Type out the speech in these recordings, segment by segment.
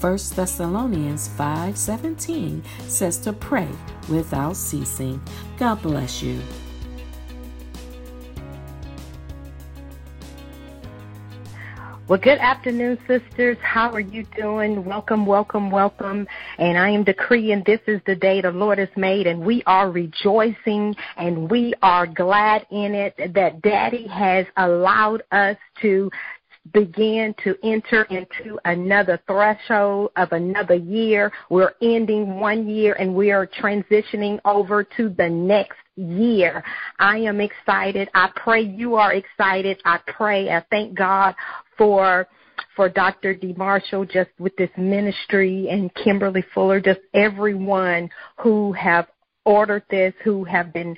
1 Thessalonians 5:17 says to pray without ceasing. God bless you. Well, good afternoon, sisters. How are you doing? Welcome, welcome, welcome. And I am decreeing this is the day the Lord has made, and we are rejoicing and we are glad in it that Daddy has allowed us to begin to enter into another threshold of another year. We're ending one year and we are transitioning over to the next year. I am excited. I pray you are excited. I pray. I thank God for for Dr. DeMarshall, just with this ministry and Kimberly Fuller, just everyone who have ordered this, who have been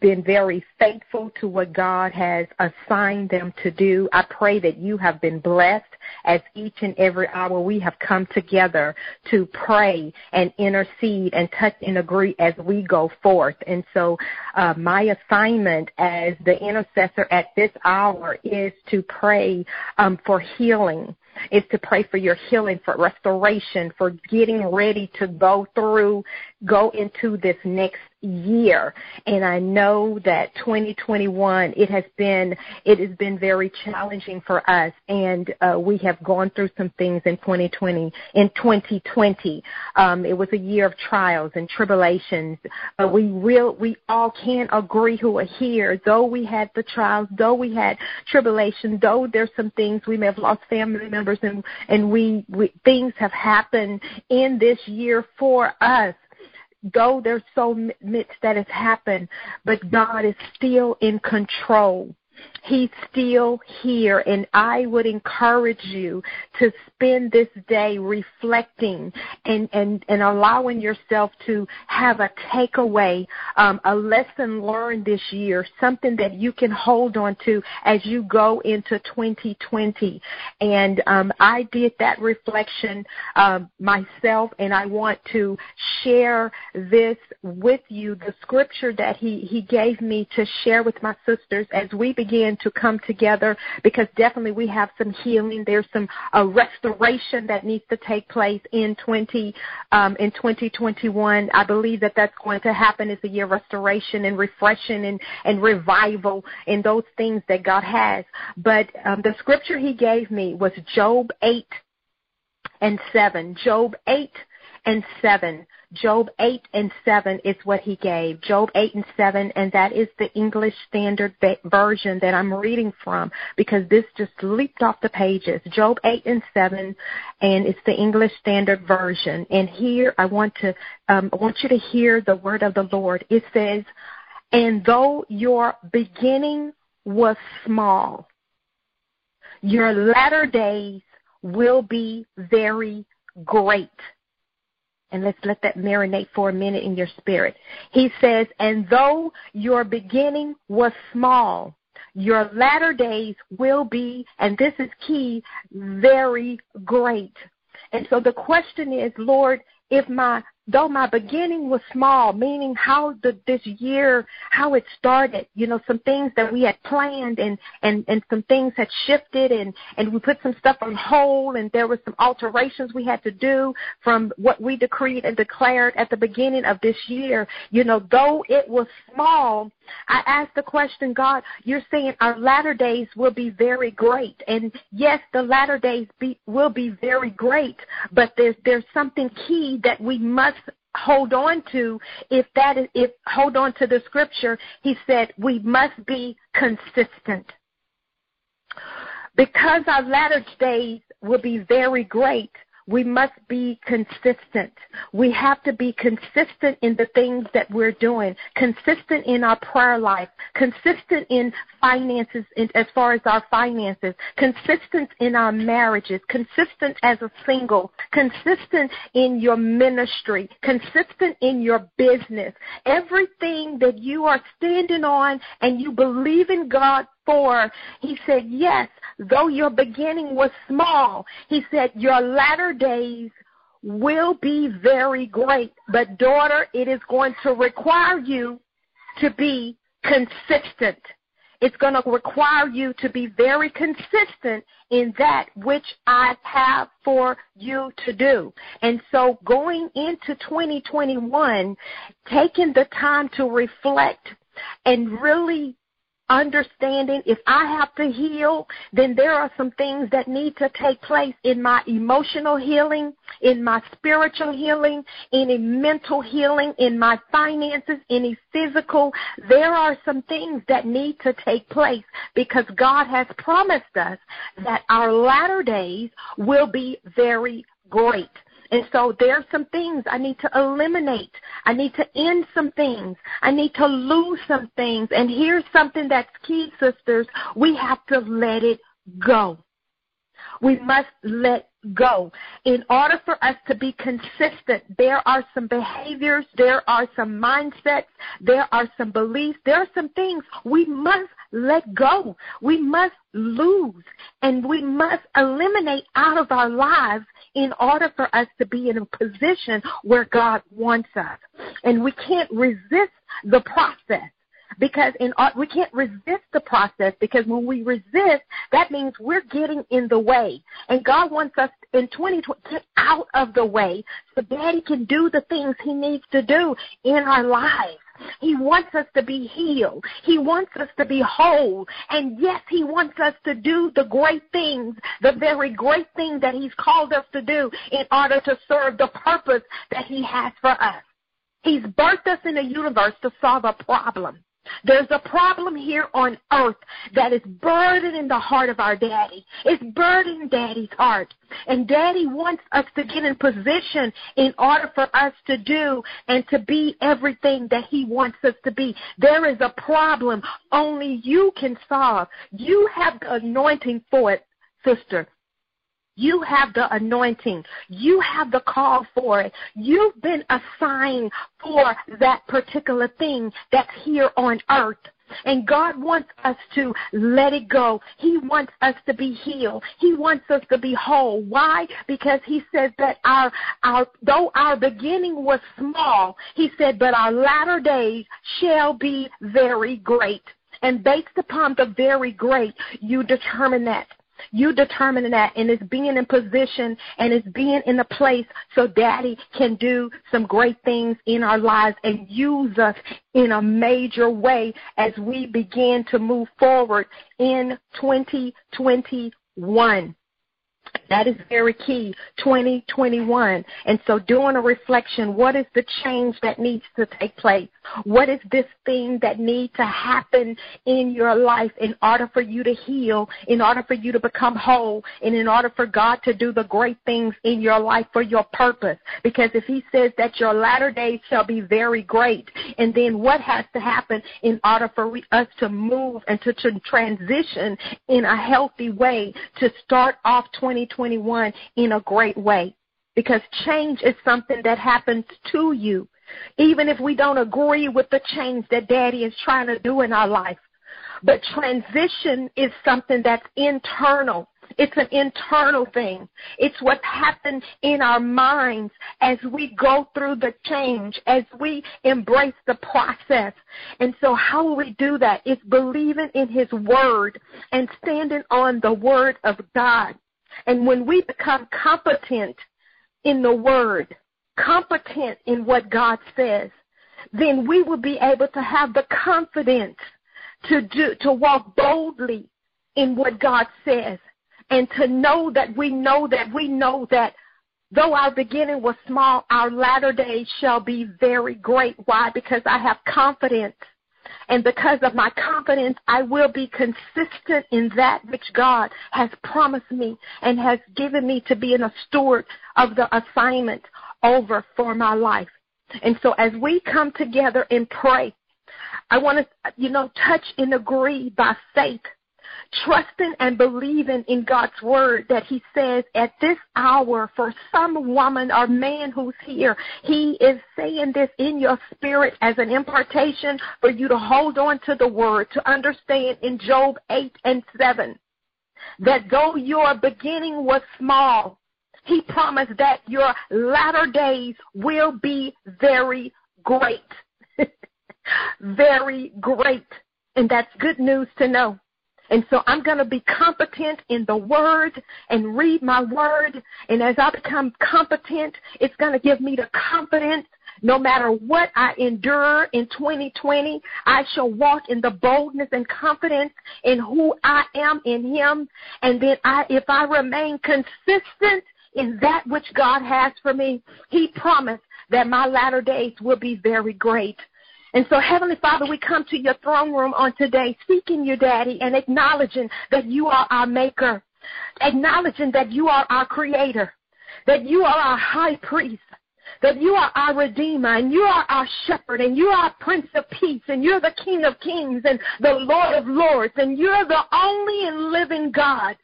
been very faithful to what God has assigned them to do. I pray that you have been blessed as each and every hour we have come together to pray and intercede and touch and agree as we go forth. And so, uh, my assignment as the intercessor at this hour is to pray um, for healing is to pray for your healing, for restoration, for getting ready to go through, go into this next year. And I know that 2021, it has been, it has been very challenging for us. And, uh, we have gone through some things in 2020, in 2020. Um, it was a year of trials and tribulations. But we real, we all can agree who are here, though we had the trials, though we had tribulation, though there's some things we may have lost family members and, and we, we, things have happened in this year for us though there's so much that has happened, but God is still in control. He's still here, and I would encourage you to spend this day reflecting and, and, and allowing yourself to have a takeaway, um, a lesson learned this year, something that you can hold on to as you go into 2020. And um, I did that reflection um, myself, and I want to share this with you, the scripture that he, he gave me to share with my sisters as we begin to come together, because definitely we have some healing. There's some uh, restoration that needs to take place in 20 um, in 2021. I believe that that's going to happen. It's a year of restoration and refreshing and and revival in those things that God has. But um, the scripture He gave me was Job eight and seven. Job eight and seven. Job 8 and 7 is what he gave. Job 8 and 7, and that is the English Standard Version that I'm reading from because this just leaped off the pages. Job 8 and 7, and it's the English Standard Version. And here I want to, um, I want you to hear the word of the Lord. It says, and though your beginning was small, your latter days will be very great and let's let that marinate for a minute in your spirit. He says, and though your beginning was small, your latter days will be, and this is key, very great. And so the question is, Lord, if my though my beginning was small, meaning how the this year how it started, you know, some things that we had planned and and and some things had shifted and and we put some stuff on hold and there were some alterations we had to do from what we decreed and declared at the beginning of this year. You know, though it was small, I asked the question, God, you're saying our latter days will be very great. And yes, the latter days be, will be very great, but there's there's something key that we must hold on to if that is if hold on to the scripture he said we must be consistent. Because our latter days will be very great we must be consistent. We have to be consistent in the things that we're doing, consistent in our prayer life, consistent in finances, in, as far as our finances, consistent in our marriages, consistent as a single, consistent in your ministry, consistent in your business. Everything that you are standing on and you believe in God for, he said, yes, though your beginning was small, he said, your latter days will be very great. But daughter, it is going to require you to be consistent. It's going to require you to be very consistent in that which I have for you to do. And so going into 2021, taking the time to reflect and really understanding if I have to heal, then there are some things that need to take place in my emotional healing, in my spiritual healing, any mental healing, in my finances, any physical. There are some things that need to take place because God has promised us that our latter days will be very great. And so there's some things I need to eliminate. I need to end some things. I need to lose some things. And here's something that's key, sisters. We have to let it go. We must let go. In order for us to be consistent, there are some behaviors, there are some mindsets, there are some beliefs, there are some things we must let go. We must lose and we must eliminate out of our lives in order for us to be in a position where God wants us. And we can't resist the process because in we can't resist the process because when we resist that means we're getting in the way and god wants us in 2020 get out of the way so daddy can do the things he needs to do in our lives he wants us to be healed. He wants us to be whole. And yes, He wants us to do the great things, the very great thing that He's called us to do in order to serve the purpose that He has for us. He's birthed us in the universe to solve a problem. There's a problem here on earth that is burdened in the heart of our daddy. It's burdened daddy's heart. And daddy wants us to get in position in order for us to do and to be everything that he wants us to be. There is a problem only you can solve. You have the anointing for it, sister. You have the anointing. You have the call for it. You've been assigned for that particular thing that's here on earth. And God wants us to let it go. He wants us to be healed. He wants us to be whole. Why? Because He says that our, our, though our beginning was small, He said, but our latter days shall be very great. And based upon the very great, you determine that. You determine that, and it's being in position and it's being in a place so Daddy can do some great things in our lives and use us in a major way as we begin to move forward in 2021. That is very key, 2021. And so doing a reflection, what is the change that needs to take place? What is this thing that needs to happen in your life in order for you to heal, in order for you to become whole, and in order for God to do the great things in your life for your purpose? Because if He says that your latter days shall be very great, and then what has to happen in order for us to move and to, to transition in a healthy way to start off 2021? 2021 in a great way because change is something that happens to you. Even if we don't agree with the change that daddy is trying to do in our life. But transition is something that's internal. It's an internal thing. It's what happens in our minds as we go through the change, as we embrace the process. And so how will we do that? It's believing in His Word and standing on the Word of God. And when we become competent in the Word, competent in what God says, then we will be able to have the confidence to do, to walk boldly in what God says and to know that we know that we know that Though our beginning was small, our latter days shall be very great. Why? Because I have confidence. And because of my confidence, I will be consistent in that which God has promised me and has given me to be in a steward of the assignment over for my life. And so as we come together and pray, I want to, you know, touch and agree by faith trusting and believing in God's word that he says at this hour for some woman or man who's here, he is saying this in your spirit as an impartation for you to hold on to the word, to understand in Job 8 and 7 that though your beginning was small, he promised that your latter days will be very great. very great. And that's good news to know. And so I'm going to be competent in the word and read my word. And as I become competent, it's going to give me the confidence no matter what I endure in 2020, I shall walk in the boldness and confidence in who I am in Him. And then I, if I remain consistent in that which God has for me, He promised that my latter days will be very great. And so, Heavenly Father, we come to your throne room on today, seeking you, Daddy, and acknowledging that you are our maker, acknowledging that you are our creator, that you are our high priest, that you are our Redeemer and you are our shepherd and you are Prince of Peace and you're the King of Kings and the Lord of Lords and you're the only and living God.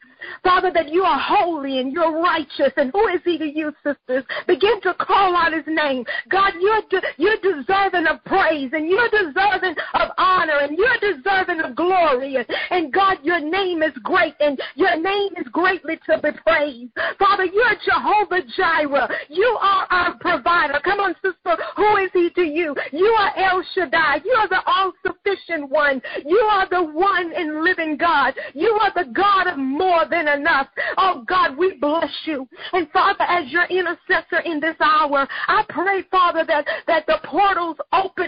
Father, that you are holy and you're righteous. And who is he to you, sisters? Begin to call out his name. God, you're, de- you're deserving of praise and you're deserving of honor and you're deserving of glory. And God, your name is great and your name is greatly to be praised. Father, you're Jehovah Jireh. You are our provider. Come on, sister. Who is he to you? You are El Shaddai. You are the all sufficient one. You are the one and living God. You are the God of more than enough. Oh God, we bless you. And Father, as your intercessor in this hour, I pray, Father, that, that the portals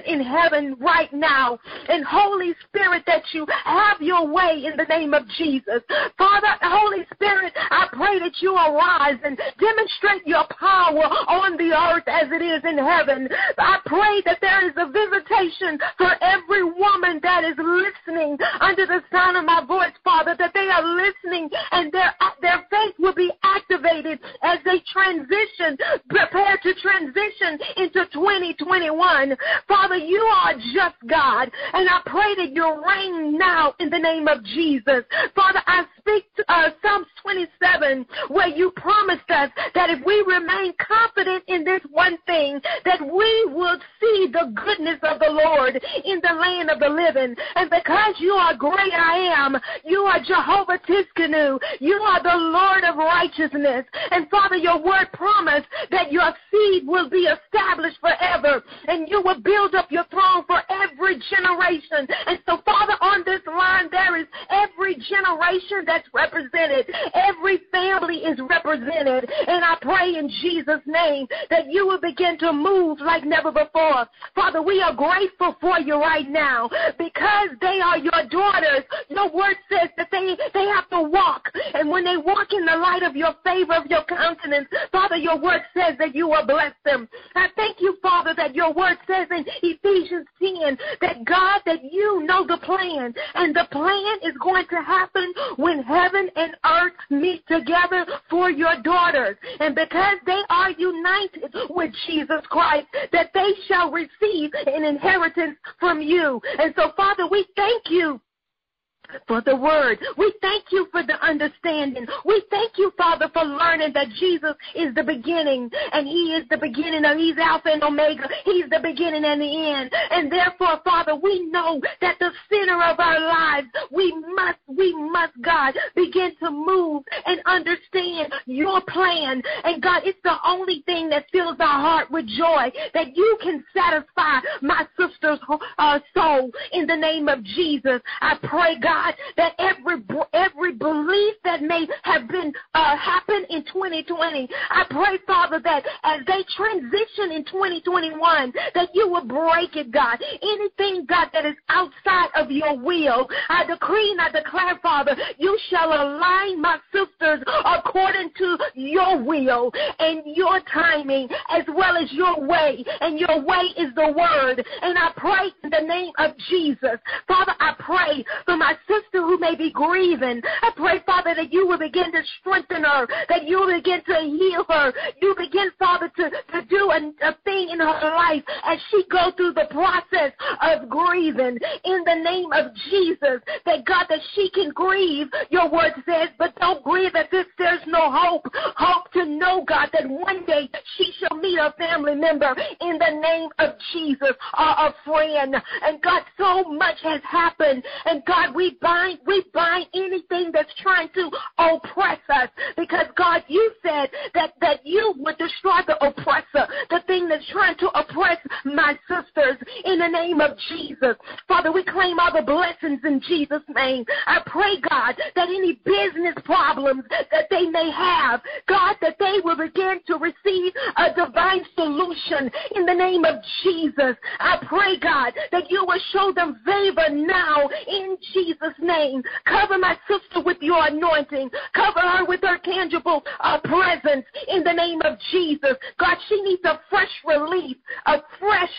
in heaven right now. And Holy Spirit, that you have your way in the name of Jesus. Father, Holy Spirit, I pray that you arise and demonstrate your power on the earth as it is in heaven. I pray that there is a visitation for every woman that is listening under the sound of my voice, Father, that they are listening and their, their faith will be activated as they transition, prepare to transition into 2021. Father, you are just God, and I pray that you reign now in the name of Jesus. Father, I speak to uh, Psalms 27, where you promised us that if we remain confident in this one thing, that we will see the goodness of the Lord in the land of the living. And because you are great I am, you are Jehovah Tsidkenu, you are the Lord of righteousness. And Father, your word promised that your seed will be established forever and you will build up your throne for every generation. And so, Father, on this line, there is every generation that's represented. Every family is represented. And I pray in Jesus' name that you will begin to move like never before. Father, we are grateful for you right now because they are your daughters. Your word says that they, they have to walk and when they walk in the light of your favor, of your countenance, Father, your word says that you will bless them. I thank you, Father, that your word says in Ephesians 10 that God, that you know the plan. And the plan is going to happen when heaven and earth meet together for your daughters. And because they are united with Jesus Christ, that they shall receive an inheritance from you. And so, Father, we thank you for the word. We thank you for the understanding. We thank you, Father, for learning that Jesus is the beginning and he is the beginning and he's Alpha and Omega. He's the beginning and the end. And therefore, Father, we know that the center of our lives, we must, we must, God, begin to move and understand your plan. And God, it's the only thing that fills our heart with joy that you can satisfy my sister's uh, soul in the name of Jesus. I pray, God, that every every belief that may have been uh, happened in 2020, I pray, Father, that as they transition in 2021, that you will break it, God. Anything, God, that is outside of your will, I decree and I declare, Father, you shall align my sisters according to your will and your timing as well as your way. And your way is the word. And I pray in the name of Jesus. Father, I pray for my sister who may be grieving. I pray, Father, that you will begin to strengthen her, that you will begin to heal her. You begin, Father, to, to do a, a thing in her life as she go through the process of grieving in the name of Jesus. That God, that she can grieve, your word says, but don't grieve as if there's no hope. Hope to know, God, that one day she shall meet a family member in the name of Jesus or a friend. And God, so much has happened. And God, we bind, we bind anything that's trying to oppress us because God, you said that, that you would destroy the oppressor, the thing that's trying to oppress my sisters in the name of Jesus. Father, we claim all the blessings in Jesus' name. I pray, God, that any business problems that they may have, God, that they will begin to receive a divine solution in the name of Jesus. I pray, God, that you will show them favor now in Jesus' name. Cover my sister with your anointing. Cover her with her tangible uh, presence in the name of Jesus. God, she needs a fresh release, a fresh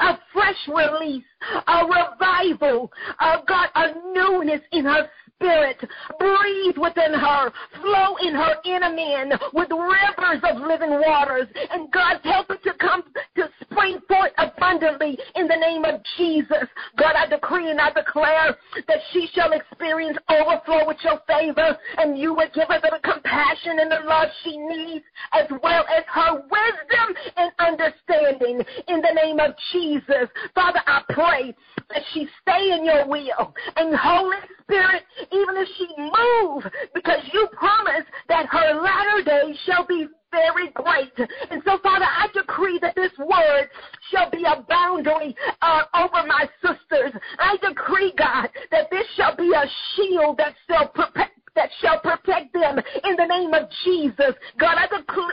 a fresh release, a revival, uh, God, a newness in her spirit. Breathe within her. Flow in her inner man with rivers of living waters. And God, help to come to spring forth abundantly in the name of Jesus. God, I decree and I declare that she shall experience overflow with your favor and you will give her the compassion and the love she needs as well as her wisdom and understanding in the name of Jesus. Father, I pray that she stay in your will and Holy Spirit, even if she move, because you promise that her latter days shall be very great. And so, Father, I decree that this word shall be a boundary uh, over my sisters. I decree, God, that this shall be a shield that shall protect that shall protect them in the name of Jesus. God, I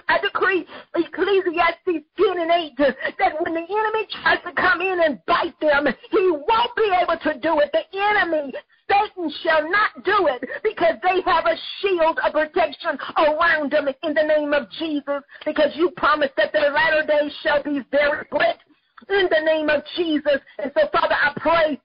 I decree Ecclesiastes 10 and 8 that when the enemy tries to come in and bite them, he won't be able to do it. The enemy Satan shall not do it because they have a shield of protection around them in the name of Jesus because you promised that their latter days shall be very great in the name of Jesus. And so, Father, I pray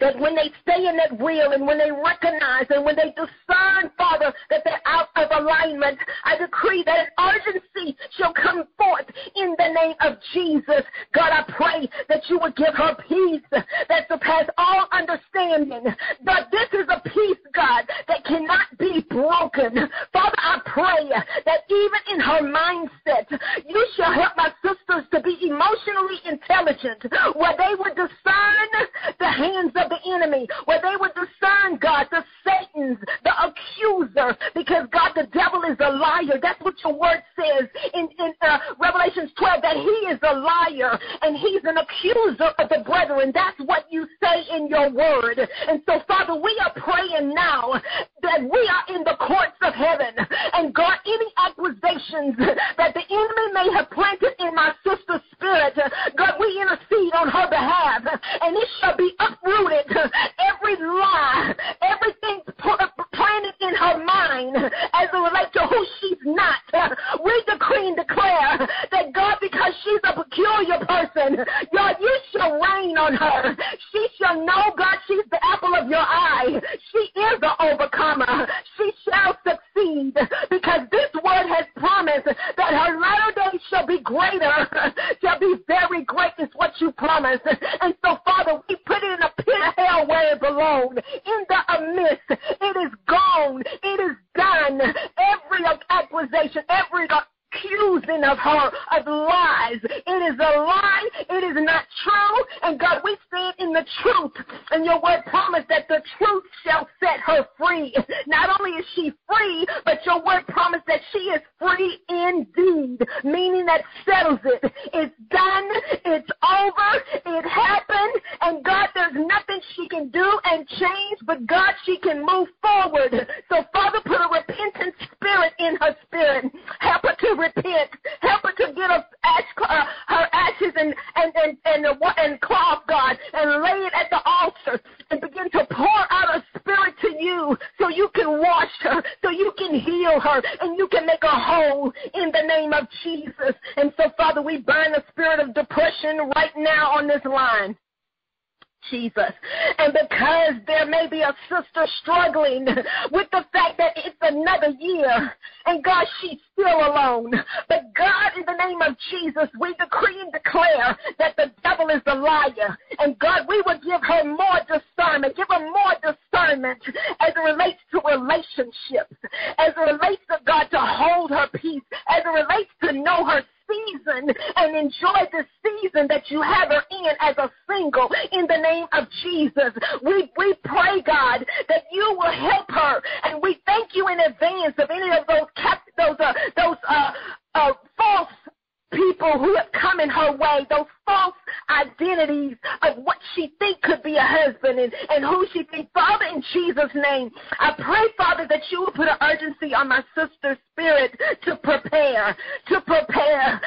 that when they stay in that will and when they recognize and when they discern, Father, that they're out of alignment, I decree that an urgency shall come forth in the name of Jesus. God, I pray that you would give her peace that surpasses all understanding. But this is a peace, God, that cannot be broken. Father, I pray that even in her mindset, you shall help my sisters to be emotionally intelligent, where they would discern the hands of the enemy, where they would discern, God, the Satan's, the accuser, because God, the devil is a liar. That's what your word says in, in uh, Revelations 12, that he is a liar and he's an accuser of the brethren. That's what you say in your word. And so, Father, we are praying now that we are in the courts of heaven. And God, any accusations that the enemy may have planted in my sister's spirit, God, we intercede on her behalf. And it shall be uprooted every lie, everything planted in her mind as it relates to who she's not. We decree and declare that God, because she's a peculiar person, God, you shall reign on her. She shall know, God, she's the apple of your eye. She is the overcomer. She shall succeed because this word has promised that her latter days shall be greater, shall be very great is what you promised. And so, Father, we put it in a pit of hell where it belongs. In the abyss, it is gone. It is done. Every accusation, every accusing of her of lies. It is a lie. It is not true. And God, we stand in the truth. And your word promised that the truth shall set her free. Not only is she free, but your word promised that she is free indeed, meaning that settles it. It's done. It's over. It happened. And God, there's nothing she can do and change, but God, she can move forward. So Father, put a repentant spirit in her spirit. Help her to repent. Help her to get her, ash, uh, her ashes and and and and, and, and cloth, God, and lay it at the altar and begin to pour out a spirit to can her and you can make her whole in the name of Jesus. And so, Father, we bind the spirit of depression right now on this line. Jesus. And because there may be a sister struggling with the fact that it's another year and God, she's still alone. But God, in the name of Jesus, we decree and declare that the devil is a liar. And God, we will give her more discernment, give her more discernment as it relates to relationships, as it relates to God to hold her peace, as it relates to know her season and enjoy the season that you have her in as a single in the name of Jesus. We, we pray, God, that you will help her. And we thank you in advance of any of those cap- those uh, those uh, uh, false people who have come in her way, those false identities of what she think could be a husband and, and who she think. Father, in Jesus' name, I pray, Father, that you will put an urgency on my sister's spirit to prepare, to prepare.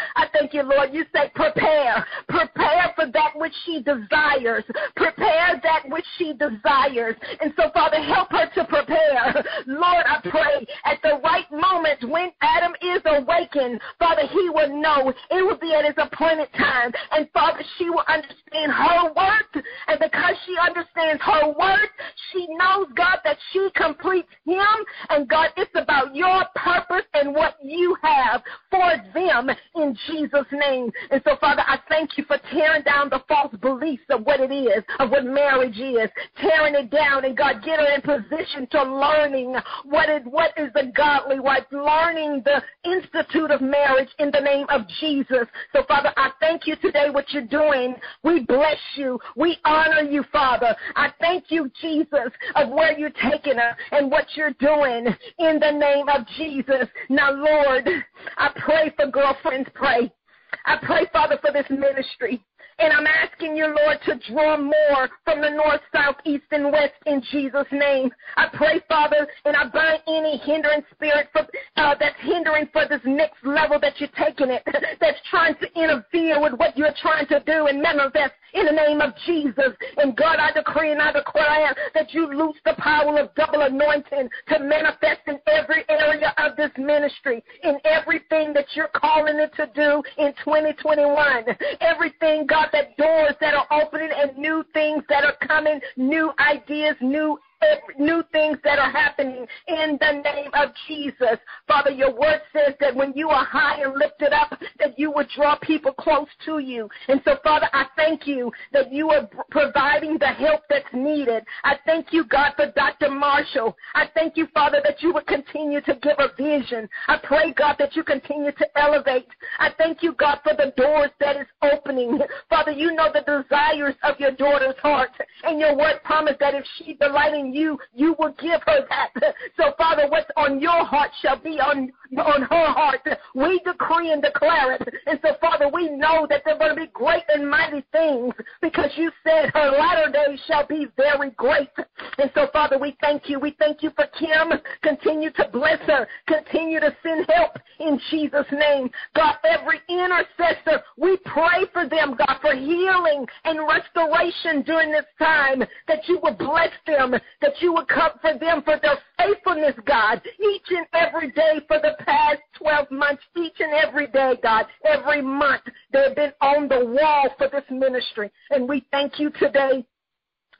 You, Lord. You say prepare. Prepare for that which she desires. Prepare that which she desires. And so, Father, help her to prepare. Lord, I pray at the right moment when Adam is awakened, Father, he will know it will be at his appointed time. And Father, she will understand her worth. And because she understands her worth, she knows, God, that she completes him. And God, it's about your purpose and what you have for them in Jesus' name. And so, Father, I thank you for tearing down the false beliefs of what it is, of what marriage is, tearing it down, and God, get her in position to learning what is what is the godly wife, learning the institute of marriage in the name of Jesus. So, Father, I thank you today what you're doing. We bless you. We honor you, Father. I thank you, Jesus, of where you're taking her and what you're doing in the name of Jesus. Now, Lord, I pray for Girlfriends Pray. I pray, Father, for this ministry. And I'm asking you, Lord, to draw more from the north, south, east, and west in Jesus' name. I pray, Father, and I bind any hindering spirit for, uh, that's hindering for this next level that you're taking it, that's trying to interfere with what you're trying to do and manifest in the name of Jesus. And God, I decree and I declare that you loose the power of double anointing to manifest in every area of this ministry, in everything that you're calling it to do in 2021. Everything, God, that doors that are opening and new things that are coming, new ideas, new new things that are happening in the name of Jesus. Father, your word says that when you are high and lifted up, that you would draw people close to you. And so, Father, I thank you that you are providing the help that's needed. I thank you, God, for Dr. Marshall. I thank you, Father, that you would continue to give a vision. I pray, God, that you continue to elevate. I thank you, God, for the doors that is opening. Father, you know the desires of your daughter's heart. And your word promised that if she delight in you, you will give her that. So, Father, what's on your heart shall be on, on her heart. We decree and declare it. And so, Father, we know that there are going to be great and mighty things because you said her latter days shall be very great. And so, Father, we thank you. We thank you for Kim. Continue to bless her. Continue to send help in Jesus' name. God, every intercessor, we pray for them, God, for healing and restoration during this time, that you will bless them, that you would comfort them for their faithfulness, God, each and every day for the past 12 months, each and every day, God, every month. They've been on the wall for this ministry. And we thank you today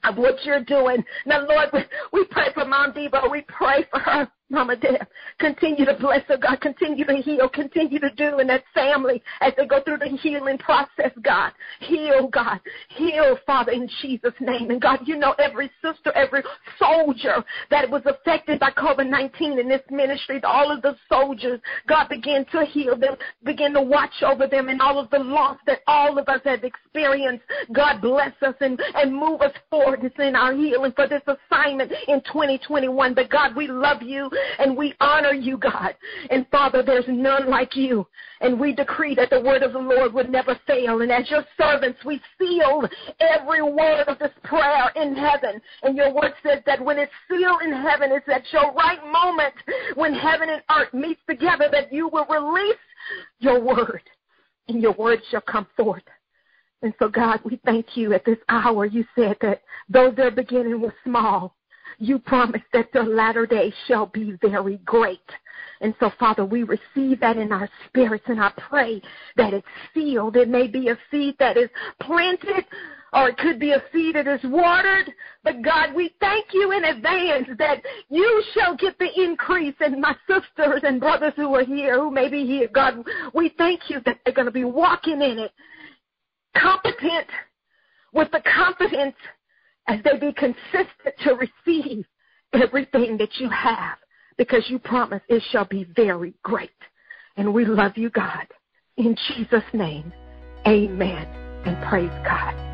of what you're doing. Now, Lord, we pray for Mom Debo. We pray for her. Mama Deb. Continue to bless her, God. Continue to heal. Continue to do in that family as they go through the healing process, God. Heal, God. Heal, Father, in Jesus' name. And God, you know every sister, every soldier that was affected by COVID 19 in this ministry, all of the soldiers, God, began to heal them, begin to watch over them, and all of the loss that all of us have experienced. God, bless us and, and move us forward in our healing for this assignment in 2021. But God, we love you and we honor you, God. And Father, there's none like you. And we decree that the word of the Lord would never fail. And as your servants, we seal every word of this prayer in heaven. And your word says that when it's sealed in heaven, it's at your right moment when heaven and earth meets together that you will release your word. And your word shall come forth. And so, God, we thank you at this hour. You said that though their beginning was small, you promised that the latter day shall be very great. And so, Father, we receive that in our spirits, and I pray that it's sealed. It may be a seed that is planted, or it could be a seed that is watered. But God, we thank you in advance that you shall get the increase. And my sisters and brothers who are here, who may be here, God, we thank you that they're going to be walking in it, competent, with the confidence as they be consistent to receive everything that you have because you promise it shall be very great. And we love you, God. In Jesus' name, amen and praise God.